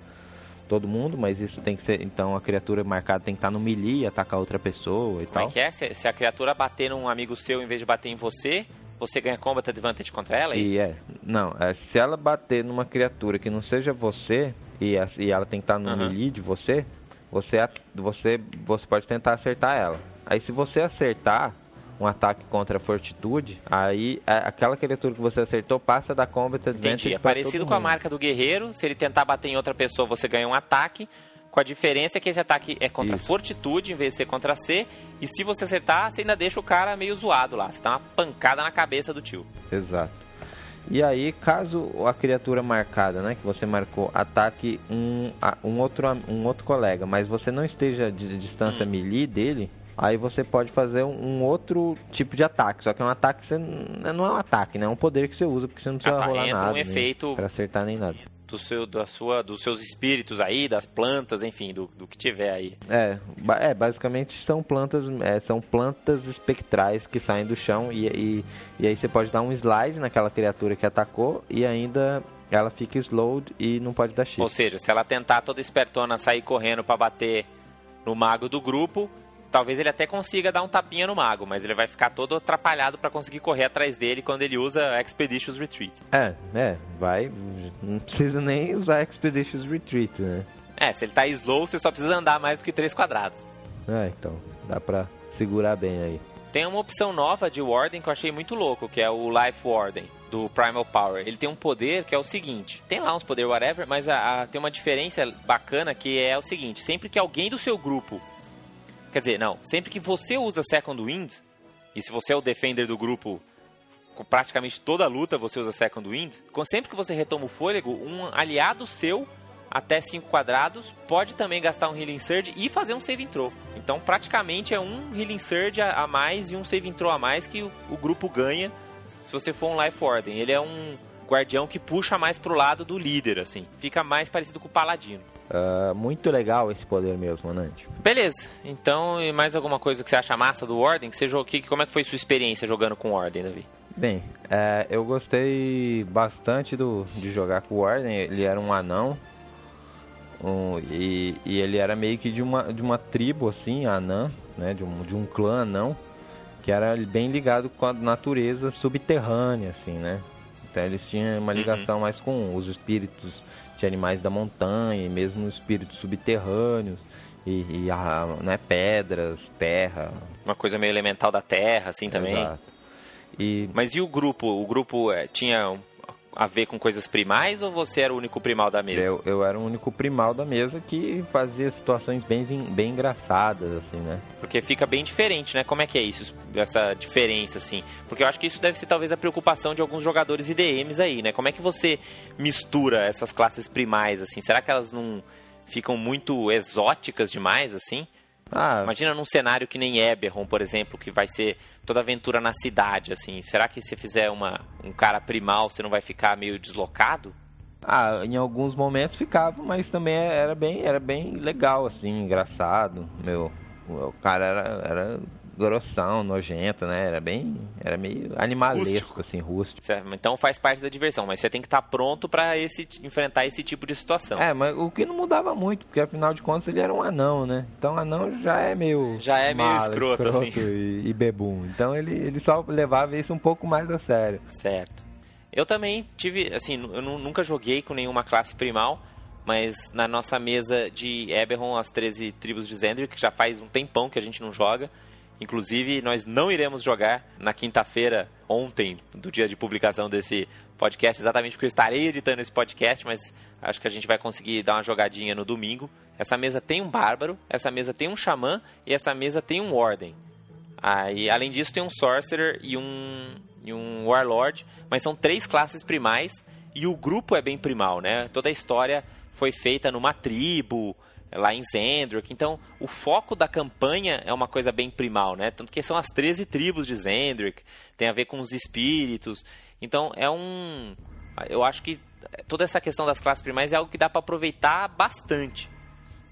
todo mundo, mas isso tem que ser. Então a criatura marcada tem que estar no melee e atacar outra pessoa e Como tal. Como é que é? Se, se, a criatura bater num amigo seu em vez de bater em você, você ganha combat advantage contra ela? É isso? E é. Não, é, se ela bater numa criatura que não seja você e, e ela tem que estar no uhum. melee de você, você, você, você pode tentar acertar ela. Aí se você acertar, um ataque contra a fortitude, aí é, aquela criatura que você acertou passa da combat advantage. Entendi. É parecido com a marca do guerreiro. Se ele tentar bater em outra pessoa, você ganha um ataque. Com a diferença que esse ataque é contra Isso. fortitude em vez de ser contra C. E se você acertar, você ainda deixa o cara meio zoado lá. Você dá uma pancada na cabeça do tio. Exato. E aí, caso a criatura marcada, né, que você marcou, ataque um, um, outro, um outro colega, mas você não esteja de distância hum. melee dele, Aí você pode fazer um outro tipo de ataque. Só que é um ataque que você, não é um ataque, né? É um poder que você usa porque você não precisa ah, tá, rolar entra nada. um efeito para acertar nem nada. Do seu, da sua, dos seus espíritos aí, das plantas, enfim, do, do que tiver aí. É, é basicamente são plantas, é, são plantas espectrais que saem do chão e, e, e aí você pode dar um slide naquela criatura que atacou e ainda ela fica slowed e não pode dar shift. Ou seja, se ela tentar toda espertona sair correndo para bater no mago do grupo, talvez ele até consiga dar um tapinha no mago, mas ele vai ficar todo atrapalhado para conseguir correr atrás dele quando ele usa Expeditious Retreat. É, é, vai. Não precisa nem usar Expeditious Retreat, né? É, se ele tá slow, você só precisa andar mais do que 3 quadrados. É, então, dá pra segurar bem aí. Tem uma opção nova de Warden que eu achei muito louco, que é o Life Warden do Primal Power. Ele tem um poder que é o seguinte: tem lá uns poderes whatever, mas a, a, tem uma diferença bacana que é o seguinte: sempre que alguém do seu grupo Quer dizer, não. Sempre que você usa Second Wind, e se você é o defender do grupo, com praticamente toda a luta você usa Second Wind, sempre que você retoma o fôlego, um aliado seu até 5 quadrados pode também gastar um Healing Surge e fazer um Save Throw. Então, praticamente é um Healing Surge a mais e um Save Throw a mais que o grupo ganha se você for um Life Order. Ele é um guardião que puxa mais pro lado do líder, assim. Fica mais parecido com o Paladino. Uh, muito legal esse poder mesmo, Nante. Beleza. Então, e mais alguma coisa que você acha massa do Ordem? Que você jogou, que, como é que foi sua experiência jogando com o Ordem, Davi? Bem, é, eu gostei bastante do, de jogar com o Ordem. Ele era um anão. Um, e, e, ele era meio que de uma, de uma tribo, assim, anã, né? De um, de um clã anão. que era bem ligado com a natureza subterrânea, assim, né? Então eles tinham uma ligação uhum. mais com os espíritos de animais da montanha, e mesmo espíritos subterrâneos, e, e a, né, pedras, terra. Uma coisa meio elemental da terra, assim, também. Exato. E... Mas e o grupo? O grupo é, tinha a ver com coisas primais ou você era o único primal da mesa? Eu, eu era o único primal da mesa que fazia situações bem, bem engraçadas, assim, né? Porque fica bem diferente, né? Como é que é isso, essa diferença, assim? Porque eu acho que isso deve ser talvez a preocupação de alguns jogadores IDMs aí, né? Como é que você mistura essas classes primais, assim? Será que elas não ficam muito exóticas demais, assim? Ah. Imagina num cenário que nem Eberron, por exemplo, que vai ser toda aventura na cidade, assim. Será que se fizer uma, um cara primal, você não vai ficar meio deslocado? Ah, em alguns momentos ficava, mas também era bem, era bem legal, assim, engraçado. Meu, o cara era, era grossão, nojento, né? Era bem. Era meio animalesco, rústico. assim, rústico. Certo, então faz parte da diversão, mas você tem que estar tá pronto para esse, enfrentar esse tipo de situação. É, mas o que não mudava muito, porque afinal de contas ele era um anão, né? Então anão já é meio. Já é meio mala, escroto, escroto assim. E, e bebum. Então ele, ele só levava isso um pouco mais a sério. Certo. Eu também tive, assim, eu nunca joguei com nenhuma classe primal, mas na nossa mesa de Eberron, as 13 tribos de Zendrick, já faz um tempão que a gente não joga. Inclusive, nós não iremos jogar na quinta-feira, ontem, do dia de publicação desse podcast, exatamente porque eu estarei editando esse podcast, mas acho que a gente vai conseguir dar uma jogadinha no domingo. Essa mesa tem um bárbaro, essa mesa tem um xamã e essa mesa tem um ordem. Aí, além disso, tem um sorcerer e um, e um warlord, mas são três classes primais e o grupo é bem primal, né? Toda a história foi feita numa tribo, lá em Zendrick. Então, o foco da campanha é uma coisa bem primal, né? Tanto que são as 13 tribos de Zendrick, tem a ver com os espíritos. Então, é um... Eu acho que toda essa questão das classes primais é algo que dá para aproveitar bastante.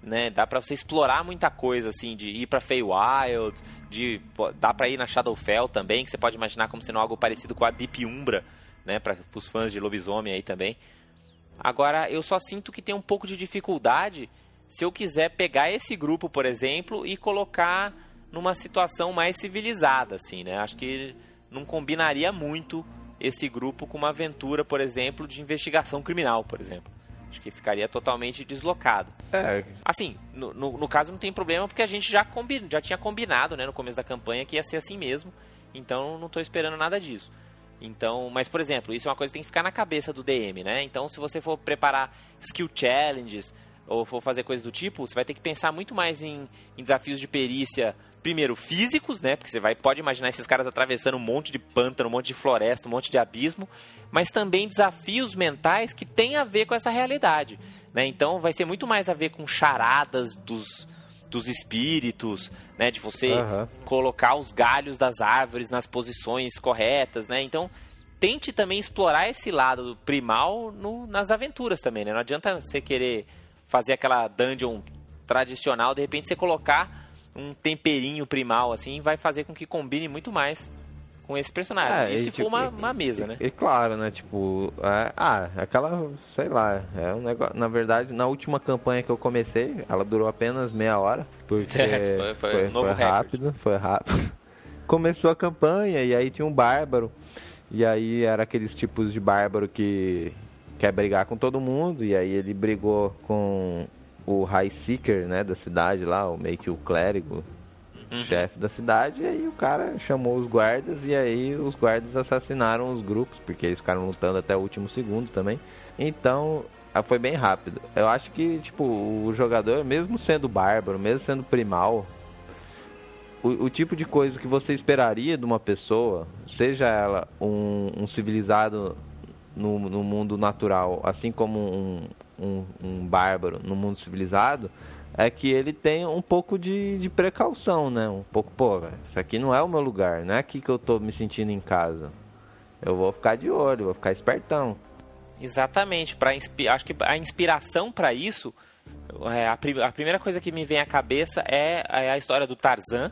Né? Dá para você explorar muita coisa, assim, de ir para Feywild, de dá para ir na Shadowfell também, que você pode imaginar como sendo algo parecido com a Deep Umbra, né, para os fãs de lobisomem aí também. Agora, eu só sinto que tem um pouco de dificuldade se eu quiser pegar esse grupo, por exemplo, e colocar numa situação mais civilizada, assim, né? Acho que não combinaria muito esse grupo com uma aventura, por exemplo, de investigação criminal, por exemplo. Acho que ficaria totalmente deslocado. É. Assim, no, no, no caso não tem problema, porque a gente já, combi, já tinha combinado, né, no começo da campanha, que ia ser assim mesmo. Então não estou esperando nada disso. Então, mas por exemplo, isso é uma coisa que tem que ficar na cabeça do DM, né? Então, se você for preparar skill challenges, ou for fazer coisas do tipo, você vai ter que pensar muito mais em, em desafios de perícia primeiro físicos, né? Porque você vai pode imaginar esses caras atravessando um monte de pântano, um monte de floresta, um monte de abismo, mas também desafios mentais que têm a ver com essa realidade, né? Então vai ser muito mais a ver com charadas dos dos espíritos, né? De você uhum. colocar os galhos das árvores nas posições corretas, né? Então tente também explorar esse lado primal no, nas aventuras também, né? Não adianta você querer fazer aquela dungeon tradicional, de repente você colocar um temperinho primal, assim, vai fazer com que combine muito mais com esse personagem. É, Isso se tipo, for uma, uma mesa, né? E, claro, né? Tipo, é, ah, aquela, sei lá, é um negócio. Na verdade, na última campanha que eu comecei, ela durou apenas meia hora. Porque certo, foi, foi, foi, um foi rápido, foi rápido. Começou a campanha e aí tinha um bárbaro. E aí era aqueles tipos de bárbaro que quer brigar com todo mundo e aí ele brigou com o High Seeker, né, da cidade lá, o meio que o clérigo, uhum. chefe da cidade, e aí o cara chamou os guardas e aí os guardas assassinaram os grupos, porque eles ficaram lutando até o último segundo também. Então, ah, foi bem rápido. Eu acho que, tipo, o jogador, mesmo sendo bárbaro, mesmo sendo primal, o, o tipo de coisa que você esperaria de uma pessoa, seja ela um, um civilizado no, no mundo natural, assim como um, um, um, bárbaro no mundo civilizado, é que ele tem um pouco de, de precaução, né? Um pouco, pô, isso aqui não é o meu lugar, não é aqui que eu tô me sentindo em casa. Eu vou ficar de olho, vou ficar espertão. Exatamente, para acho que a inspiração para isso, é, a, prim a, primeira coisa que me vem à cabeça é, é a história do Tarzan,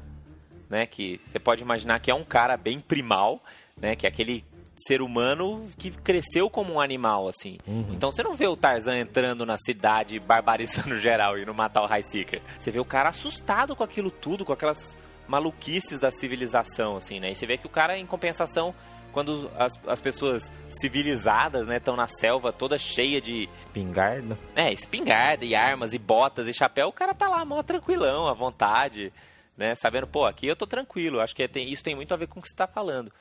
né? Que você pode imaginar que é um cara bem primal, né? Que é aquele ser humano que cresceu como um animal, assim. Uhum. Então você não vê o Tarzan entrando na cidade, barbarizando geral e não matar o High Seeker. Você vê o cara assustado com aquilo tudo, com aquelas maluquices da civilização, assim, né? E você vê que o cara, em compensação, quando as, as pessoas civilizadas, né, estão na selva toda cheia de... Espingarda? É, espingarda e armas e botas e chapéu, o cara tá lá mó tranquilão, à vontade, né? Sabendo, pô, aqui eu tô tranquilo. Acho que é, tem, isso tem muito a ver com o que você tá falando.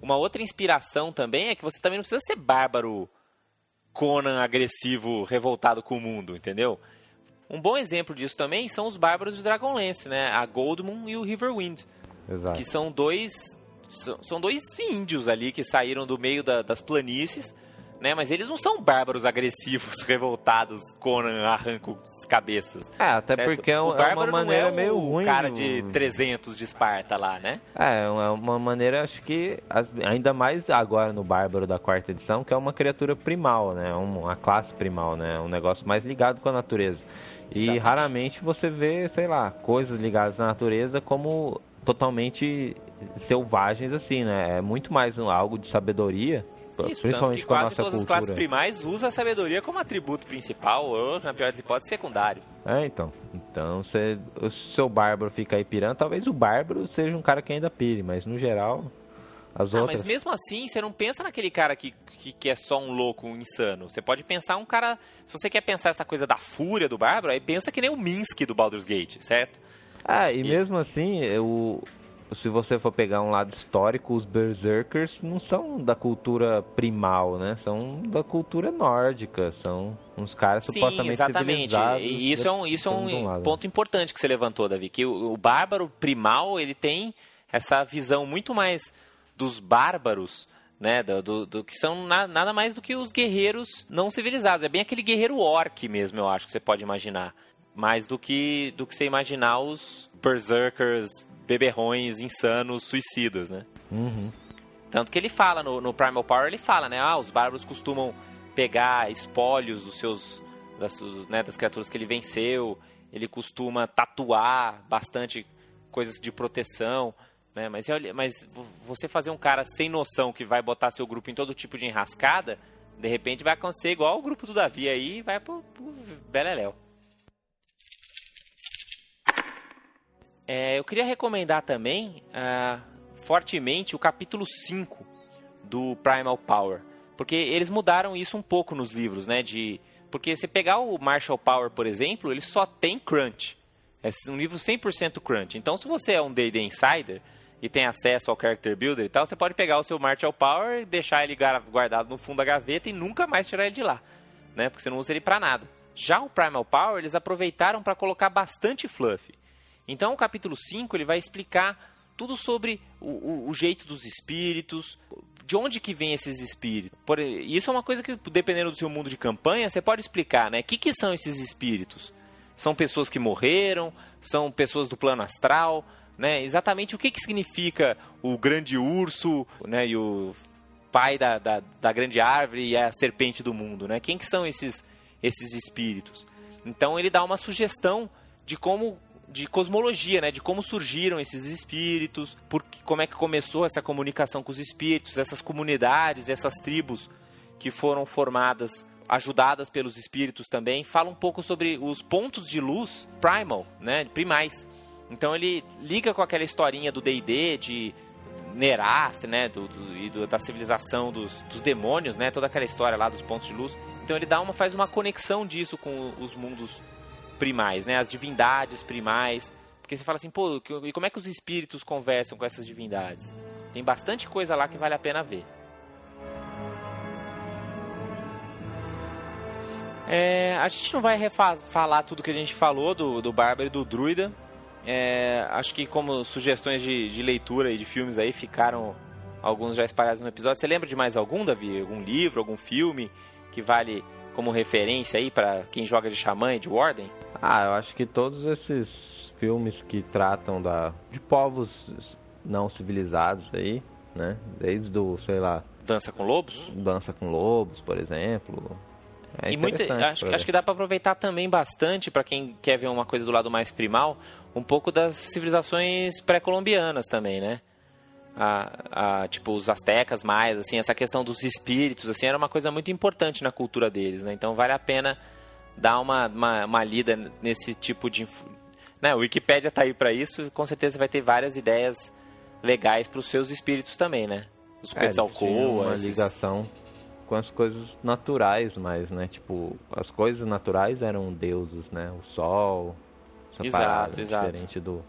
Uma outra inspiração também é que você também não precisa ser bárbaro Conan agressivo, revoltado com o mundo, entendeu? Um bom exemplo disso também são os bárbaros de Dragonlance, né? A Goldmoon e o Riverwind. Exato. Que são dois são dois índios ali que saíram do meio da, das planícies, né? Mas eles não são bárbaros agressivos, revoltados, Conan arranca as cabeças. É, até certo? porque é, o é bárbaro uma maneira não é meio o ruim. cara de 300 de Esparta lá, né? É, é uma maneira, acho que, ainda mais agora no Bárbaro da quarta edição, que é uma criatura primal, né? Uma classe primal, né? Um negócio mais ligado com a natureza. E Exatamente. raramente você vê, sei lá, coisas ligadas à natureza como totalmente selvagens assim, né? É muito mais um- algo de sabedoria, Isso, tanto principalmente que com a quase todas as cultura. classes primais usam a sabedoria como atributo principal ou, na pior das hipóteses, secundário. É, então. Então, se o seu bárbaro fica aí pirando, talvez o bárbaro seja um cara que ainda pire, mas no geral, as Ah, outras. mas mesmo assim, você não pensa naquele cara que, que, que é só um louco, um insano. Você pode pensar um cara. Se você quer pensar essa coisa da fúria do Bárbaro, aí pensa que nem o Minsk do Baldur's Gate, certo? Ah, e E- mesmo assim, eu, se você for pegar um lado histórico, os berserkers não são da cultura primal, né? São da cultura nórdica, são uns caras Sim, supostamente exatamente. civilizados. E isso é um, isso é um lado. ponto importante que você levantou, Davi. Que o, o bárbaro primal, ele tem essa visão muito mais dos bárbaros, né? Do, do- do que são na- nada mais do que os guerreiros não civilizados. É bem aquele guerreiro orc mesmo, eu acho que você pode imaginar. Mais do que, do que você imaginar os berserkers, beberrões, insanos, suicidas, né? Uhum. Tanto que ele fala no, no Primal Power, ele fala, né? Ah, os bárbaros costumam pegar espólios dos seus. Das, né, das criaturas que ele venceu. Ele costuma tatuar bastante coisas de proteção. Né? Mas, mas vo- você fazer um cara sem noção que vai botar seu grupo em todo tipo de enrascada, de repente vai acontecer igual o grupo do Davi aí vai pro, pro Beleléu. É, eu queria recomendar também ah, fortemente o capítulo 5 do Primal Power. Porque eles mudaram isso um pouco nos livros, né? De, porque se pegar o Marshall Power, por exemplo, ele só tem crunch. É um livro 100% crunch. Então, se você é um D&D Insider e tem acesso ao Character Builder e tal, você pode pegar o seu Marshall Power e deixar ele guardado no fundo da gaveta e nunca mais tirar ele de lá, né? Porque você não usa ele pra nada. Já o Primal Power, eles aproveitaram para colocar bastante fluff. Então, o capítulo 5 ele vai explicar tudo sobre o, o- o jeito dos espíritos, de onde que vem esses espíritos. Por, isso é uma coisa que, dependendo do seu mundo de campanha, você pode explicar, né? O que, que são esses espíritos? São pessoas que morreram? São pessoas do plano astral? Né? Exatamente o que, que significa o grande urso né? e o pai da, da, da grande árvore e a serpente do mundo, né? Quem que são esses, esses espíritos? Então ele dá uma sugestão de como de cosmologia, né, de como surgiram esses espíritos, por, como é que começou essa comunicação com os espíritos, essas comunidades, essas tribos que foram formadas, ajudadas pelos espíritos também. Fala um pouco sobre os pontos de luz primal, né, primais. Então ele liga com aquela historinha do D&D de Nerath, né, do, do- e do- da civilização dos, dos demônios, né, toda aquela história lá dos pontos de luz. Então ele dá uma faz uma conexão disso com os mundos primais, né, as divindades primais. Porque você fala assim, pô, e como é que os espíritos conversam com essas divindades? Tem bastante coisa lá que vale a pena ver. É, a gente não vai falar tudo que a gente falou do, do Bárbaro e do Druida. É, acho que como sugestões de, de leitura e de filmes aí ficaram alguns já espalhados no episódio. Você lembra de mais algum, Davi? Algum livro, algum filme que vale como referência aí para quem joga de Xamã e de Warden? Ah, eu acho que todos esses filmes que tratam da de povos não civilizados aí, né? Desde o, sei lá, Dança com Lobos? Dança com Lobos, por exemplo. É e acho, acho que dá para aproveitar também bastante para quem quer ver uma coisa do lado mais primal, um pouco das civilizações pré-colombianas também, né? A, a, tipo os astecas mais, assim, essa questão dos espíritos, assim, era uma coisa muito importante na cultura deles, né? Então vale a pena dar uma, uma, uma lida nesse tipo de né, o Wikipedia tá aí para isso, com certeza vai ter várias ideias legais para os seus espíritos também, né? Os É, Quetzalcoatl, uma ligação com as coisas naturais, mas, né? Tipo, as coisas naturais eram deuses, né? O sol, essa Exato, parada exato. diferente do...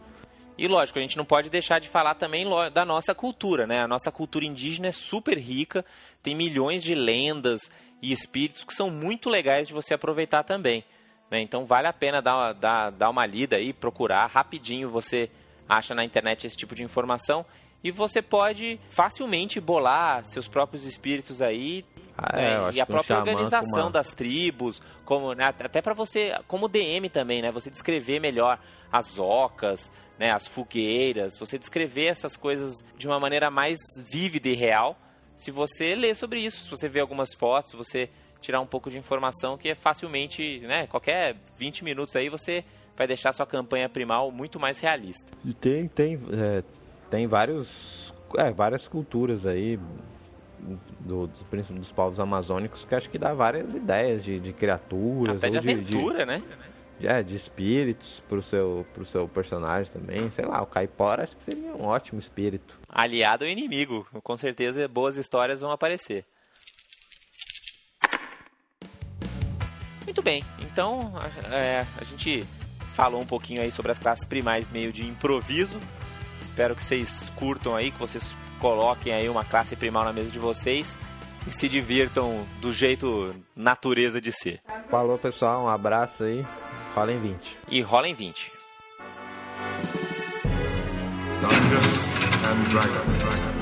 E lógico, a gente não pode deixar de falar também da nossa cultura, né? A nossa cultura indígena é super rica, tem milhões de lendas e espíritos que são muito legais de você aproveitar também. né? Então vale a pena dar, dar, dar uma lida aí, procurar rapidinho, você acha na internet esse tipo de informação e você pode facilmente bolar seus próprios espíritos aí Ah, né, é, e a um própria com organização uma- das tribos, como né, até para você, como DM também, né? Você descrever melhor as ocas, né? As fogueiras, você descrever essas coisas de uma maneira mais vívida e real. Se você ler sobre isso, se você ver algumas fotos, você tirar um pouco de informação que é facilmente, né? Qualquer 20 minutos aí você vai deixar sua campanha primal muito mais realista. E tem, tem, é, tem vários, é, várias culturas aí do, dos, principalmente dos povos amazônicos que acho que dá várias ideias de, de criaturas Até de aventura, né? de, é, de espíritos pro seu, pro seu personagem também. Sei lá, o caipora acho que seria um ótimo espírito. Aliado ou inimigo, com certeza boas histórias vão aparecer. Muito bem, então a, é, a gente falou um pouquinho aí sobre as classes primais meio de improviso. Espero que vocês curtam aí, que vocês coloquem aí uma classe primal na mesa de vocês e se divirtam do jeito natureza de ser. Falou pessoal, um abraço aí. Fala em 20. E rola em 20. Dungeons and Dragons.